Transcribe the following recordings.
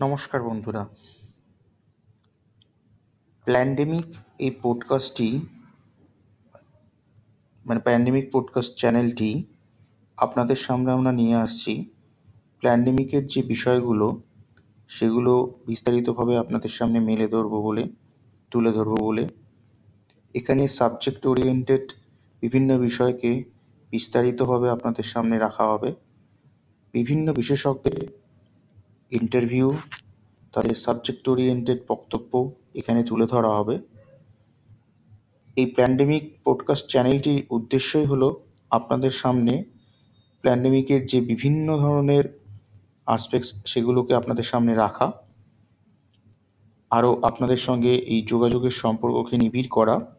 নমস্কার বন্ধুরা। প্ল্যান্ডেমিক এই পডকাস্টটি মানে প্যান্ডেমিক পডকাস্ট চ্যানেলটি আপনাদের সামনে আমরা নিয়ে আসছি। প্ল্যান্ডেমিকের যে বিষয়গুলো, সেগুলো বিস্তারিতভাবে আপনাদের সামনে মেলে ধরবো বলে, তুলে ধরবো বলে। এখানে সাবজেক্ট ওরিয়েন্টেড বিভিন্ন বিষয়কে বিস্তারিতভাবে আপনাদের সামনে রাখা হবে। বিভিন্ন বিশেষজ্ঞের ইন্টারভিউ তাদের সাবজেক্ট ওরিয়েন্টেড বক্তব্য এখানে তুলে ধরা হবে। এই প্যান্ডেমিক পডকাস্ট চ্যানেলটির উদ্দেশ্যই হলো আপনাদের সামনে প্যান্ডেমিকের যে বিভিন্ন ধরনের আসপেক্টস সেগুলোকে আপনাদের সামনে রাখা, আরও আপনাদের সঙ্গে এই যোগাযোগের সম্পর্ককে নিবিড় করা।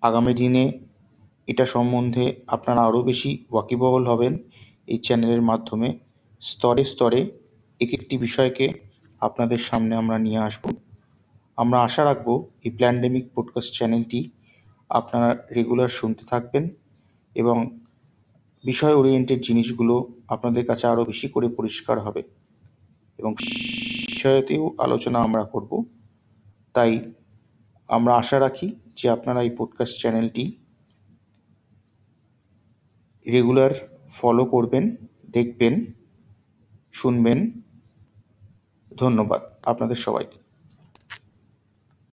আগামী দিনে এটা সম্বন্ধে আপনারা আরও বেশি ওয়াকিবহল হবেন এই চ্যানেলের মাধ্যমে। স্তরে স্তরে এক একটি বিষয়কে আপনাদের সামনে আমরা নিয়ে আসব। আমরা আশা রাখব এই প্ল্যান্ডেমিক পডকাস্ট চ্যানেলটি আপনারা রেগুলার শুনতে থাকবেন এবং বিষয় ওরিয়েন্টেড জিনিসগুলো আপনাদের কাছে আরও বেশি করে পরিষ্কার হবে এবং বিষয়তেও আলোচনা আমরা করব। তাই আমরা আশা রাখি যে আপনারা এই পডকাস্ট চ্যানেলটি রেগুলার ফলো করবেন, দেখবেন শুনবেন। ধন্যবাদ আপনাদের সবাইকে।